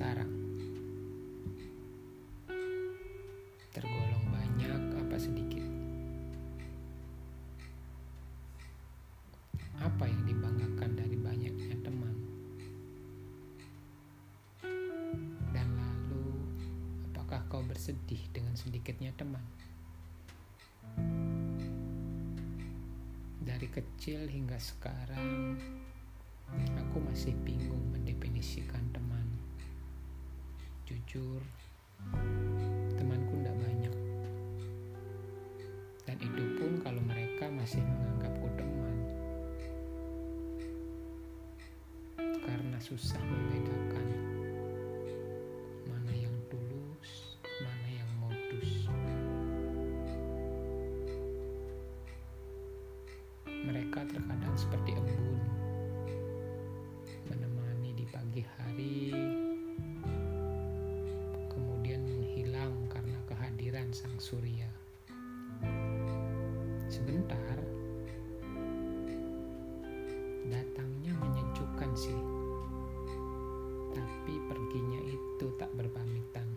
sekarang. Tergolong banyak apa sedikit? Apa yang dibanggakan dari banyaknya teman? Dan lalu, apakah kau bersedih dengan sedikitnya teman? Dari kecil hingga sekarang, aku masih bingung mendefinisikan teman. Jujur, temanku tidak banyak. Dan itu pun kalau mereka masih menganggapku teman. Karena susah membedakan mana yang tulus, mana yang modus. Mereka terkadang seperti embun, menemani di pagi hari, surya. Sebentar, datangnya menyejukkan sih, tapi perginya itu tak berpamitan.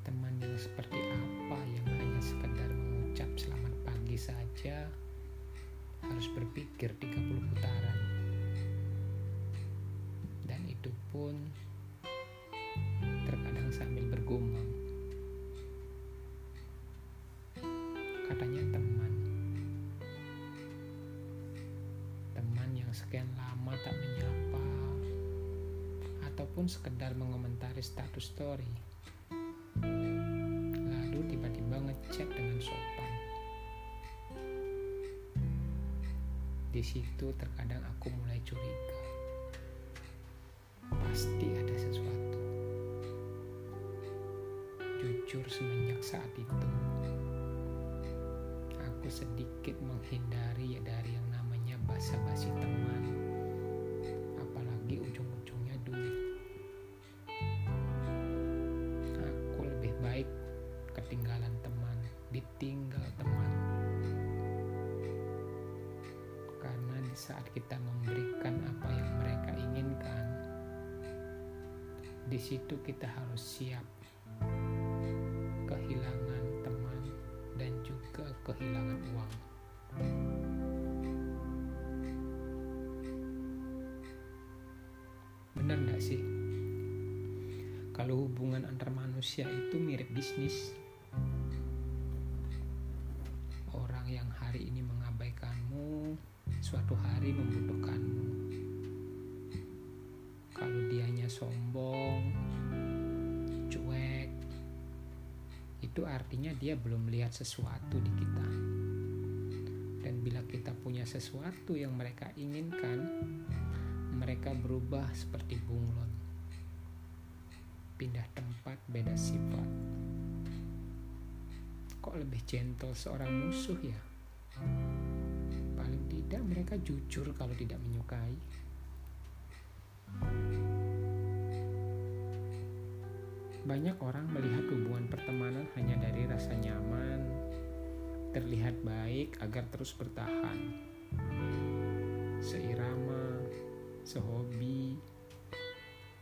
Teman yang seperti apa yang hanya sekedar mengucap selamat pagi saja harus berpikir 30 putaran. Dan itu pun sambil bergumam. Katanya teman. Teman yang sekian lama tak menyapa ataupun sekedar mengomentari status story. Lalu tiba-tiba ngechat dengan sopan. Di situ terkadang aku mulai curiga. Pasti Jujur semenjak saat itu, aku sedikit menghindari dari yang namanya basa-basi teman, apalagi ujung-ujungnya duit. Aku lebih baik ketinggalan teman, ditinggal teman. Karena di saat kita memberikan apa yang mereka inginkan, di situ kita harus siap Nggak sih? Kalau hubungan antar manusia itu mirip bisnis, orang yang hari ini mengabaikanmu, suatu hari membutuhkanmu. Kalau dianya sombong, cuek, itu artinya dia belum melihat sesuatu di kita. Dan bila kita punya sesuatu yang mereka inginkan, mereka berubah seperti bunglon. Pindah tempat, beda sifat. Kok lebih gentle seorang musuh ya? Paling tidak mereka jujur kalau tidak menyukai. Banyak orang melihat hubungan pertemanan hanya dari rasa nyaman, terlihat baik agar terus bertahan. Seirama, sehobi,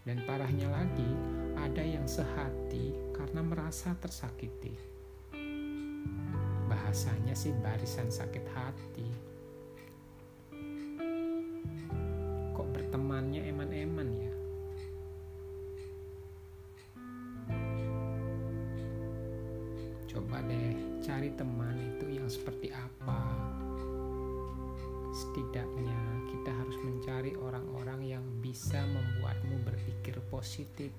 dan parahnya lagi, ada yang sehati karena merasa tersakiti. Bahasanya sih barisan sakit hati. Kok bertemannya eman-eman ya? Coba deh cari teman itu yang seperti apa. Setidaknya kita harus positif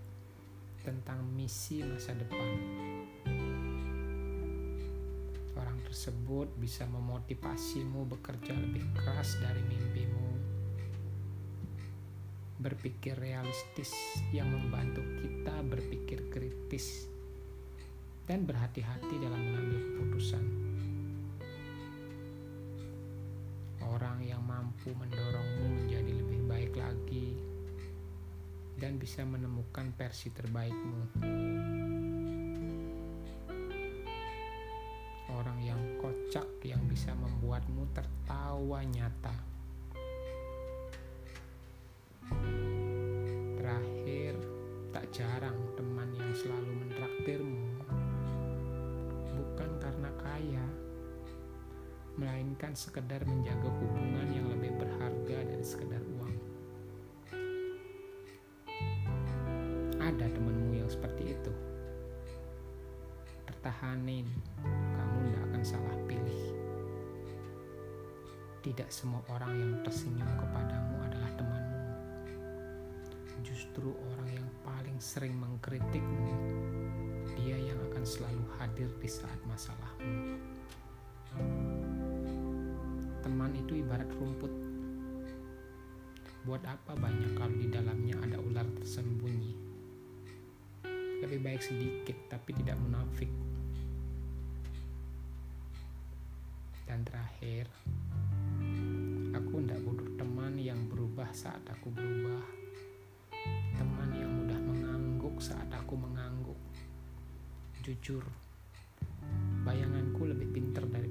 tentang misi masa depan. Orang tersebut bisa memotivasimu bekerja lebih keras dari mimpimu. Berpikir realistis yang membantu kita berpikir kritis dan berhati-hati dalam mengambil keputusan. Orang yang mampu mendorongmu menjadi lebih baik lagi dan bisa menemukan versi terbaikmu. Orang yang kocak yang bisa membuatmu tertawa nyata. Terakhir, tak jarang teman yang selalu mentraktirmu bukan karena kaya, melainkan sekedar menjaga hubungan yang lebih berharga dari sekedar uang. Ada temanmu yang seperti itu. Pertahanin, kamu tidak akan salah pilih. Tidak semua orang yang tersenyum kepadamu adalah temanmu. Justru orang yang paling sering mengkritikmu, dia yang akan selalu hadir di saat masalahmu. Teman itu ibarat rumput. Buat apa banyak kalau di dalamnya ada ular tersembunyi? Lebih baik sedikit tapi tidak munafik. Dan terakhir, aku tidak butuh teman yang berubah saat aku berubah. Teman yang mudah mengangguk saat aku mengangguk. Jujur, bayanganku lebih pintar daripada